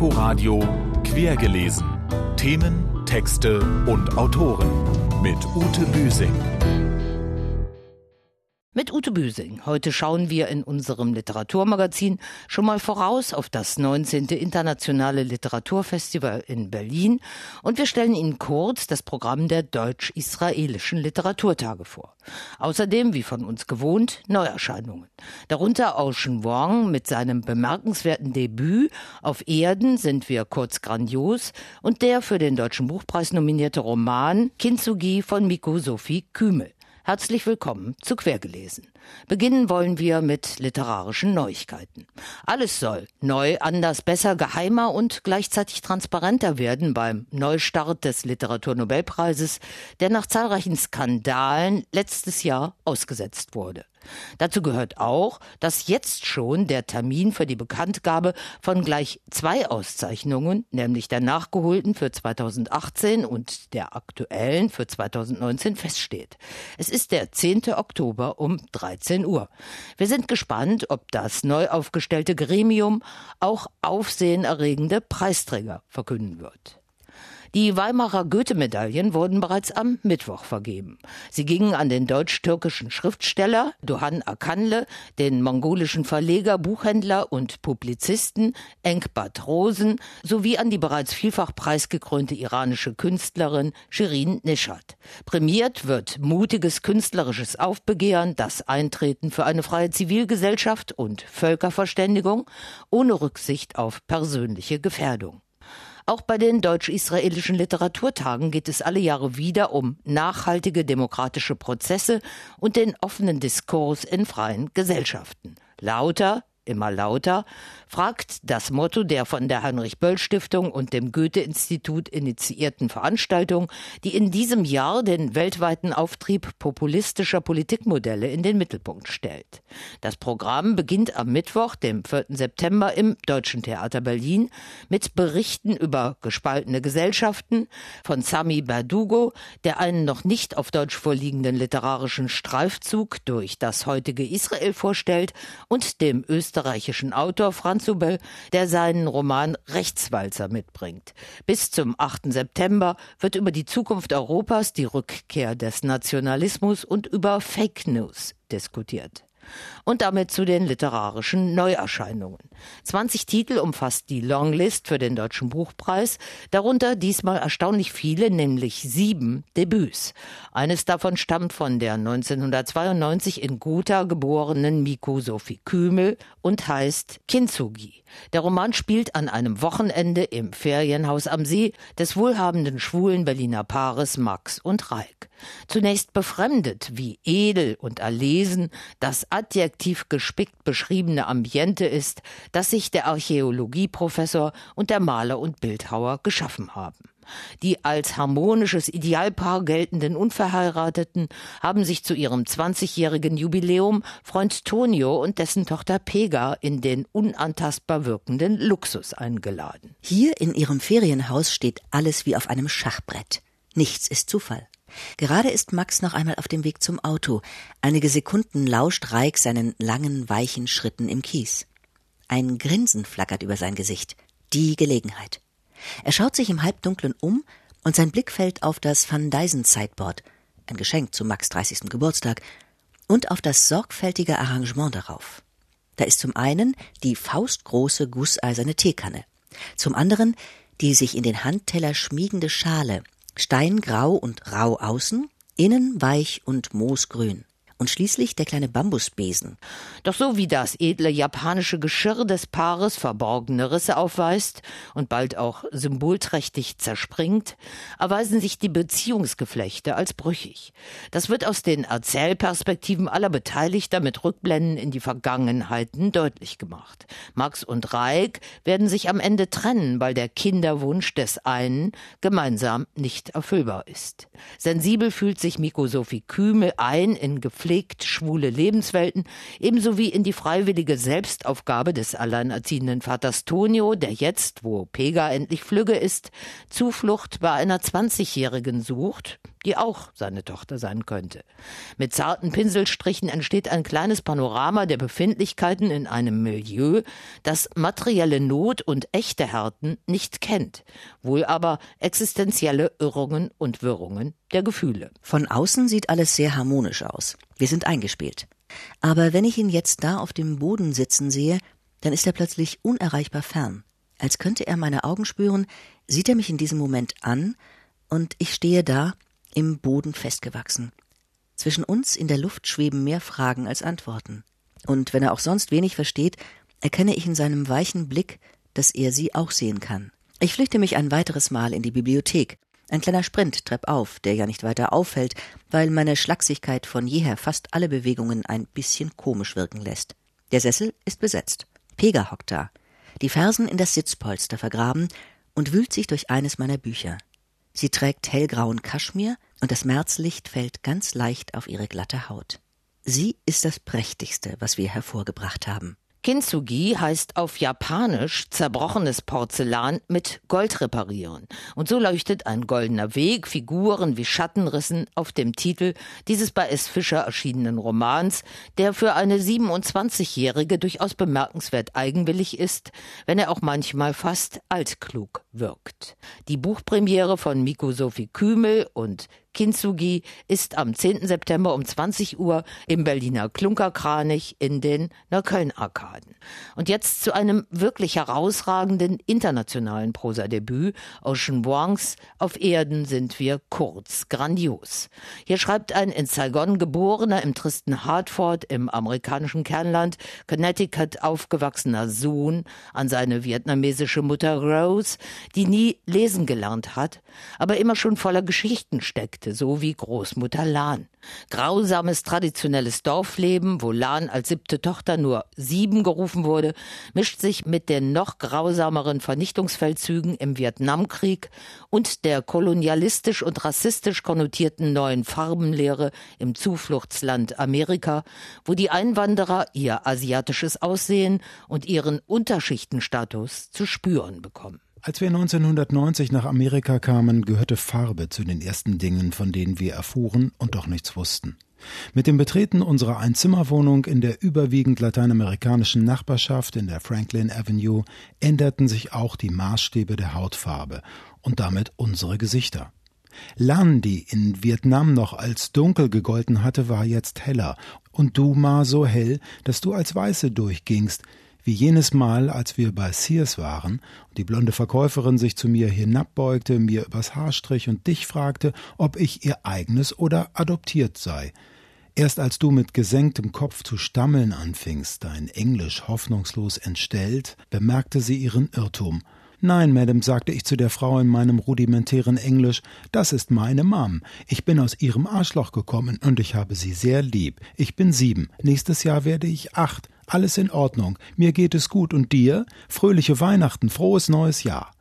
Inforadio Quergelesen. Themen, Texte und Autoren mit Ute Büsing. Mit Ute Büsing. Heute schauen wir in unserem Literaturmagazin schon mal voraus auf das 19. Internationale Literaturfestival in Berlin und wir stellen Ihnen kurz das Programm der deutsch-israelischen Literaturtage vor. Außerdem, wie von uns gewohnt, Neuerscheinungen. Darunter Ocean Wong mit seinem bemerkenswerten Debüt Auf Erden sind wir kurz grandios und der für den Deutschen Buchpreis nominierte Roman Kintsugi von Miko Sophie Kümel. Herzlich willkommen zu Quergelesen. Beginnen wollen wir mit literarischen Neuigkeiten. Alles soll neu, anders, besser, geheimer und gleichzeitig transparenter werden beim Neustart des Literaturnobelpreises, der nach zahlreichen Skandalen letztes Jahr ausgesetzt wurde. Dazu gehört auch, dass jetzt schon der Termin für die Bekanntgabe von gleich zwei Auszeichnungen, nämlich der nachgeholten für 2018 und der aktuellen für 2019 feststeht. Es ist der 10. Oktober um 13 Uhr. Wir sind gespannt, ob das neu aufgestellte Gremium auch aufsehenerregende Preisträger verkünden wird. Die Weimarer Goethe-Medaillen wurden bereits am Mittwoch vergeben. Sie gingen an den deutsch-türkischen Schriftsteller Duhan Akanle, den mongolischen Verleger, Buchhändler und Publizisten Enkbat Rosen sowie an die bereits vielfach preisgekrönte iranische Künstlerin Shirin Nishat. Prämiert wird mutiges künstlerisches Aufbegehren, das Eintreten für eine freie Zivilgesellschaft und Völkerverständigung ohne Rücksicht auf persönliche Gefährdung. Auch bei den deutsch-israelischen Literaturtagen geht es alle Jahre wieder um nachhaltige demokratische Prozesse und den offenen Diskurs in freien Gesellschaften. Lauter immer lauter, fragt das Motto der von der Heinrich-Böll-Stiftung und dem Goethe-Institut initiierten Veranstaltung, die in diesem Jahr den weltweiten Auftrieb populistischer Politikmodelle in den Mittelpunkt stellt. Das Programm beginnt am Mittwoch, dem 4. September im Deutschen Theater Berlin mit Berichten über gespaltene Gesellschaften von Sami Berdugo, der einen noch nicht auf Deutsch vorliegenden literarischen Streifzug durch das heutige Israel vorstellt und dem Österreich österreichischen Autor Franz Hubel, der seinen Roman Rechtswalzer mitbringt. Bis zum 8. September wird über die Zukunft Europas, die Rückkehr des Nationalismus und über Fake News diskutiert. Und damit zu den literarischen Neuerscheinungen. 20 Titel umfasst die Longlist für den Deutschen Buchpreis, darunter diesmal erstaunlich viele, nämlich sieben Debüts. Eines davon stammt von der 1992 in Gotha geborenen Miko Sophie Kümel und heißt Kintsugi. Der Roman spielt an einem Wochenende im Ferienhaus am See des wohlhabenden schwulen Berliner Paares Max und Reik. Zunächst befremdet, wie edel und erlesen das adjektiv gespickt beschriebene Ambiente ist, das sich der Archäologieprofessor und der Maler und Bildhauer geschaffen haben. Die als harmonisches Idealpaar geltenden Unverheirateten haben sich zu ihrem 20-jährigen Jubiläum Freund Tonio und dessen Tochter Pega in den unantastbar wirkenden Luxus eingeladen. Hier in ihrem Ferienhaus steht alles wie auf einem Schachbrett. Nichts ist Zufall. Gerade ist Max noch einmal auf dem Weg zum Auto. Einige Sekunden lauscht Reik seinen langen, weichen Schritten im Kies. Ein Grinsen flackert über sein Gesicht. Die Gelegenheit. Er schaut sich im Halbdunklen um und sein Blick fällt auf das Van Dysen Sideboard, ein Geschenk zu Max 30. Geburtstag, und auf das sorgfältige Arrangement darauf. Da ist zum einen die faustgroße gusseiserne Teekanne, zum anderen die sich in den Handteller schmiegende Schale, steingrau und rau außen, innen weich und moosgrün und schließlich der kleine Bambusbesen. Doch so wie das edle japanische Geschirr des Paares verborgene Risse aufweist und bald auch symbolträchtig zerspringt, erweisen sich die Beziehungsgeflechte als brüchig. Das wird aus den Erzählperspektiven aller Beteiligter mit Rückblenden in die Vergangenheiten deutlich gemacht. Max und Reik werden sich am Ende trennen, weil der Kinderwunsch des einen gemeinsam nicht erfüllbar ist. Sensibel fühlt sich Miko Sophie Kümel ein in gepflegten gepflegt schwule Lebenswelten, ebenso wie in die freiwillige Selbstaufgabe des alleinerziehenden Vaters Tonio, der jetzt, wo Pega endlich flügge ist, Zuflucht bei einer 20-Jährigen sucht, die auch seine Tochter sein könnte. Mit zarten Pinselstrichen entsteht ein kleines Panorama der Befindlichkeiten in einem Milieu, das materielle Not und echte Härten nicht kennt, wohl aber existenzielle Irrungen und Wirrungen der Gefühle. Von außen sieht alles sehr harmonisch aus. Wir sind eingespielt. Aber wenn ich ihn jetzt da auf dem Boden sitzen sehe, dann ist er plötzlich unerreichbar fern. Als könnte er meine Augen spüren, sieht er mich in diesem Moment an, und ich stehe da, im Boden festgewachsen. Zwischen uns in der Luft schweben mehr Fragen als Antworten. Und wenn er auch sonst wenig versteht, erkenne ich in seinem weichen Blick, dass er sie auch sehen kann. Ich flüchte mich ein weiteres Mal in die Bibliothek. Ein kleiner Sprint treppauf, der ja nicht weiter auffällt, weil meine Schlachsigkeit von jeher fast alle Bewegungen ein bisschen komisch wirken lässt. Der Sessel ist besetzt. Pega hockt da, die Fersen in das Sitzpolster vergraben und wühlt sich durch eines meiner Bücher. Sie trägt hellgrauen Kaschmir und das Märzlicht fällt ganz leicht auf ihre glatte Haut. Sie ist das Prächtigste, was wir hervorgebracht haben. Kintsugi heißt auf Japanisch zerbrochenes Porzellan mit Gold reparieren. Und so leuchtet ein goldener Weg, Figuren wie Schattenrissen auf dem Titel dieses bei S. Fischer erschienenen Romans, der für eine 27-Jährige durchaus bemerkenswert eigenwillig ist, wenn er auch manchmal fast altklug wirkt. Die Buchpremiere von Miko Sophie Kümel und Kintsugi ist am 10. September um 20 Uhr im Berliner Klunkerkranich in den Neukölln-Arkaden. Und jetzt zu einem wirklich herausragenden internationalen Prosadebüt, Ocean Vuongs Auf Erden sind wir kurz, grandios. Hier schreibt ein in Saigon geborener, im tristen Hartford im amerikanischen Kernland Connecticut aufgewachsener Sohn an seine vietnamesische Mutter Rose, die nie lesen gelernt hat, aber immer schon voller Geschichten steckt lebte, so wie Großmutter Lahn. Grausames traditionelles Dorfleben, wo Lahn als siebte Tochter nur sieben gerufen wurde, mischt sich mit den noch grausameren Vernichtungsfeldzügen im Vietnamkrieg und der kolonialistisch und rassistisch konnotierten neuen Farbenlehre im Zufluchtsland Amerika, wo die Einwanderer ihr asiatisches Aussehen und ihren Unterschichtenstatus zu spüren bekommen. Als wir 1990 nach Amerika kamen, gehörte Farbe zu den ersten Dingen, von denen wir erfuhren und doch nichts wussten. Mit dem Betreten unserer Einzimmerwohnung in der überwiegend lateinamerikanischen Nachbarschaft in der Franklin Avenue änderten sich auch die Maßstäbe der Hautfarbe und damit unsere Gesichter. Lan, die in Vietnam noch als dunkel gegolten hatte, war jetzt heller und du Ma so hell, dass du als Weiße durchgingst, wie jenes Mal, als wir bei Sears waren und die blonde Verkäuferin sich zu mir hinabbeugte, mir übers Haar strich und dich fragte, ob ich ihr eigenes oder adoptiert sei. Erst als du mit gesenktem Kopf zu stammeln anfingst, dein Englisch hoffnungslos entstellt, bemerkte sie ihren Irrtum. Nein, Madame, sagte ich zu der Frau in meinem rudimentären Englisch, das ist meine Mom. Ich bin aus ihrem Arschloch gekommen und ich habe sie sehr lieb. Ich bin sieben. Nächstes Jahr werde ich acht. Alles in Ordnung. Mir geht es gut. Und dir? Fröhliche Weihnachten, frohes neues Jahr.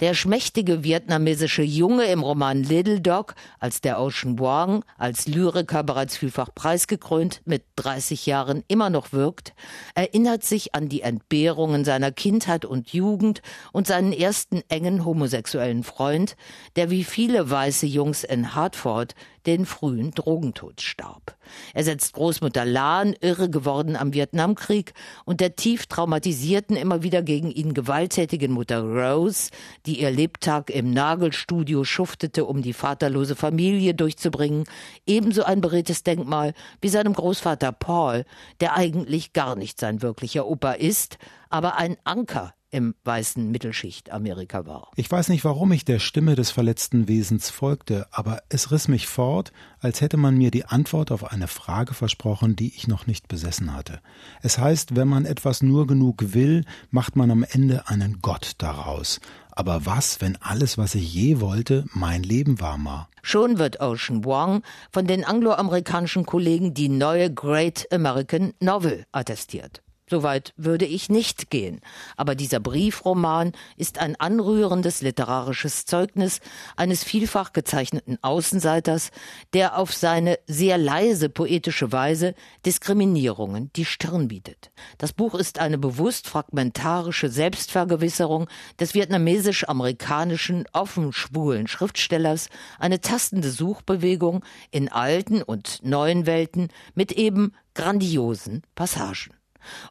Der schmächtige vietnamesische Junge im Roman Little Dog, als der Ocean Vuong, als Lyriker bereits vielfach preisgekrönt, mit 30 Jahren immer noch wirkt, erinnert sich an die Entbehrungen seiner Kindheit und Jugend und seinen ersten engen homosexuellen Freund, der wie viele weiße Jungs in Hartford den frühen Drogentod starb. Er setzt Großmutter Lahn, irre geworden am Vietnamkrieg, und der tief traumatisierten, immer wieder gegen ihn gewalttätigen Mutter Rose, die ihr Lebtag im Nagelstudio schuftete, um die vaterlose Familie durchzubringen, ebenso ein beredtes Denkmal wie seinem Großvater Paul, der eigentlich gar nicht sein wirklicher Opa ist, aber ein Anker im weißen Mittelschicht Amerika war. Ich weiß nicht, warum ich der Stimme des verletzten Wesens folgte, aber es riss mich fort, als hätte man mir die Antwort auf eine Frage versprochen, die ich noch nicht besessen hatte. Es heißt, wenn man etwas nur genug will, macht man am Ende einen Gott daraus. Aber was, wenn alles, was ich je wollte, mein Leben war, Ma? Schon wird Ocean Wong von den angloamerikanischen Kollegen die neue Great American Novel attestiert. Soweit würde ich nicht gehen. Aber dieser Briefroman ist ein anrührendes literarisches Zeugnis eines vielfach gezeichneten Außenseiters, der auf seine sehr leise poetische Weise Diskriminierungen die Stirn bietet. Das Buch ist eine bewusst fragmentarische Selbstvergewisserung des vietnamesisch-amerikanischen offen schwulen Schriftstellers, eine tastende Suchbewegung in alten und neuen Welten mit eben grandiosen Passagen.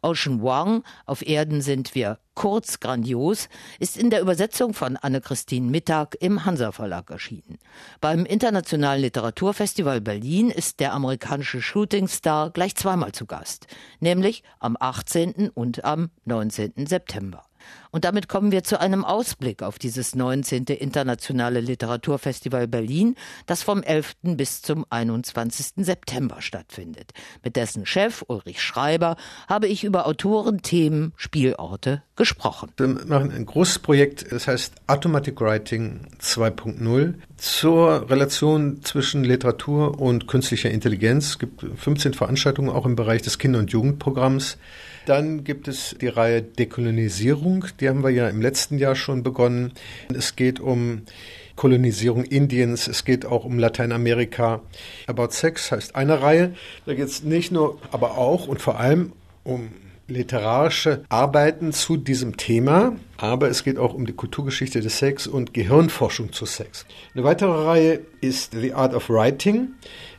Ocean Wong, auf Erden sind wir kurz grandios, ist in der Übersetzung von Anne-Christine Mittag im Hansa Verlag erschienen. Beim Internationalen Literaturfestival Berlin ist der amerikanische Shootingstar gleich zweimal zu Gast, nämlich am 18. und am 19. September. Und damit kommen wir zu einem Ausblick auf dieses 19. Internationale Literaturfestival Berlin, das vom 11. bis zum 21. September stattfindet. Mit dessen Chef Ulrich Schreiber habe ich über Autoren, Themen, Spielorte gesprochen. Wir machen ein großes Projekt, das heißt Automatic Writing 2.0 zur Relation zwischen Literatur und künstlicher Intelligenz. Es gibt 15 Veranstaltungen auch im Bereich des Kinder- und Jugendprogramms. Dann gibt es die Reihe Dekolonisierung, die haben wir ja im letzten Jahr schon begonnen. Es geht um Kolonisierung Indiens, es geht auch um Lateinamerika. About Sex heißt eine Reihe. Da geht es nicht nur, aber auch und vor allem um literarische Arbeiten zu diesem Thema, aber es geht auch um die Kulturgeschichte des Sex und Gehirnforschung zu Sex. Eine weitere Reihe ist The Art of Writing.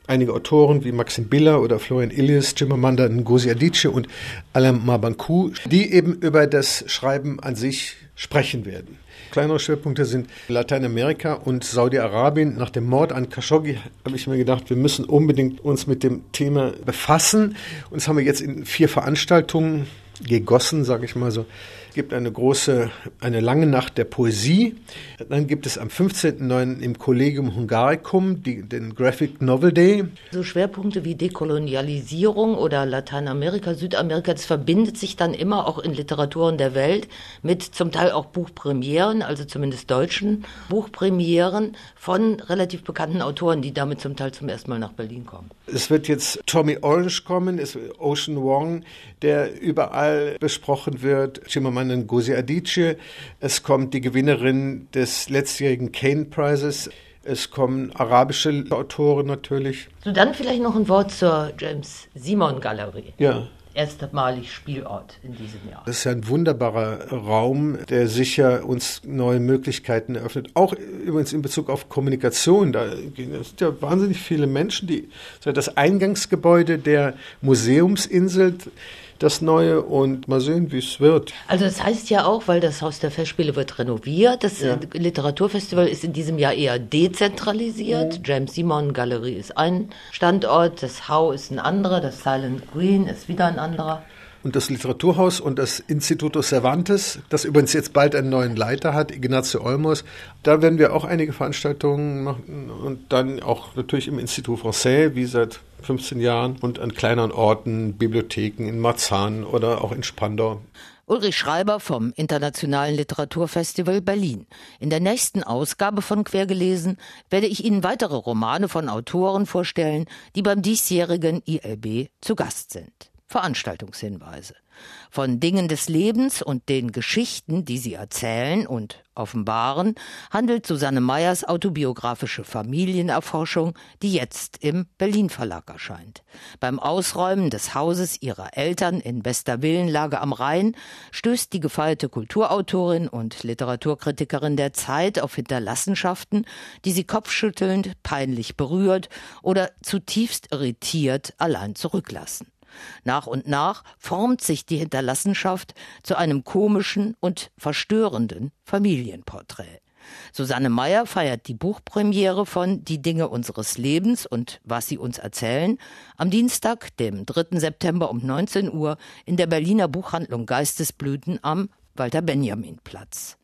Einige Autoren wie Maxim Biller oder Florian Illies, Chimamanda Ngozi Adichie und Alain Mabankou, die eben über das Schreiben an sich sprechen werden. Kleinere Schwerpunkte sind Lateinamerika und Saudi-Arabien. Nach dem Mord an Khashoggi habe ich mir gedacht, wir müssen unbedingt uns mit dem Thema befassen. Und das haben wir jetzt in vier Veranstaltungen gegossen, sage ich mal so gibt eine große, eine lange Nacht der Poesie. Dann gibt es am 15.09. im Collegium Hungaricum die, den Graphic Novel Day. So Schwerpunkte wie Dekolonialisierung oder Lateinamerika, Südamerika, das verbindet sich dann immer auch in Literaturen der Welt mit zum Teil auch Buchpremieren, also zumindest deutschen Buchpremieren von relativ bekannten Autoren, die damit zum Teil zum ersten Mal nach Berlin kommen. Es wird jetzt Tommy Orange kommen, ist Ocean Wong, der überall besprochen wird. Chimamanda Ngozi Adichie. Es kommt die Gewinnerin des letztjährigen Kane Prizes. Es kommen arabische Autoren natürlich. So, dann vielleicht noch ein Wort zur James Simon Galerie. Ja erstmalig Spielort in diesem Jahr. Das ist ja ein wunderbarer Raum, der sicher uns neue Möglichkeiten eröffnet. Auch übrigens in Bezug auf Kommunikation. Da sind ja wahnsinnig viele Menschen, die das Eingangsgebäude der Museumsinsel das Neue und mal sehen, wie es wird. Also das heißt ja auch, weil das Haus der Festspiele wird renoviert, das ja. Literaturfestival ist in diesem Jahr eher dezentralisiert. Mhm. James Simon Galerie ist ein Standort, das Hau ist ein anderer, das Silent Green ist wieder ein anderer und das Literaturhaus und das Instituto Cervantes, das übrigens jetzt bald einen neuen Leiter hat, Ignacio Olmos. Da werden wir auch einige Veranstaltungen machen und dann auch natürlich im Institut Français, wie seit 15 Jahren und an kleineren Orten, Bibliotheken in Marzahn oder auch in Spandau. Ulrich Schreiber vom Internationalen Literaturfestival Berlin. In der nächsten Ausgabe von Quergelesen werde ich Ihnen weitere Romane von Autoren vorstellen, die beim diesjährigen ILB zu Gast sind. Veranstaltungshinweise. Von Dingen des Lebens und den Geschichten, die sie erzählen und offenbaren, handelt Susanne Meyers autobiografische Familienerforschung, die jetzt im Berlin Verlag erscheint. Beim Ausräumen des Hauses ihrer Eltern in Westerwillenlage am Rhein stößt die gefeierte Kulturautorin und Literaturkritikerin der Zeit auf Hinterlassenschaften, die sie kopfschüttelnd, peinlich berührt oder zutiefst irritiert allein zurücklassen. Nach und nach formt sich die Hinterlassenschaft zu einem komischen und verstörenden Familienporträt. Susanne Meyer feiert die Buchpremiere von Die Dinge unseres Lebens und was sie uns erzählen am Dienstag, dem 3. September um 19 Uhr in der Berliner Buchhandlung Geistesblüten am Walter Benjamin Platz.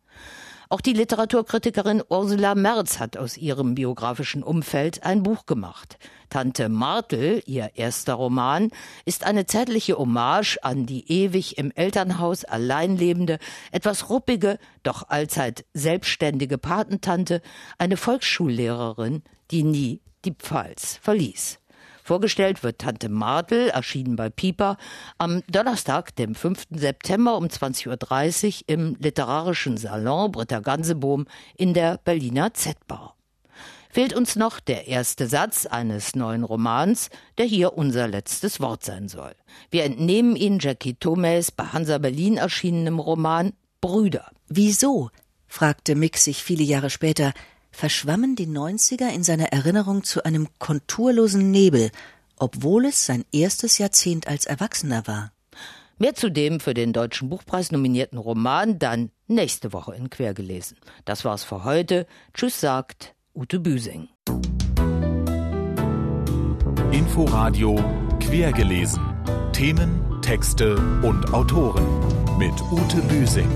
Auch die Literaturkritikerin Ursula Merz hat aus ihrem biografischen Umfeld ein Buch gemacht. Tante Martel, ihr erster Roman, ist eine zärtliche Hommage an die ewig im Elternhaus allein lebende, etwas ruppige, doch allzeit selbstständige Patentante, eine Volksschullehrerin, die nie die Pfalz verließ. Vorgestellt wird Tante Martel, erschienen bei Pieper, am Donnerstag, dem 5. September um 20.30 Uhr im Literarischen Salon Britta Gansebohm in der Berliner Z-Bar. Fehlt uns noch der erste Satz eines neuen Romans, der hier unser letztes Wort sein soll. Wir entnehmen ihn Jackie Thomas bei Hansa Berlin erschienenem Roman Brüder. Wieso? fragte Mick sich viele Jahre später, verschwammen die 90er in seiner Erinnerung zu einem konturlosen Nebel, obwohl es sein erstes Jahrzehnt als Erwachsener war. Mehr zu dem für den Deutschen Buchpreis nominierten Roman dann nächste Woche in Quergelesen. Das war's für heute. Tschüss sagt Ute Büsing. Inforadio Quergelesen. Themen, Texte und Autoren mit Ute Büsing.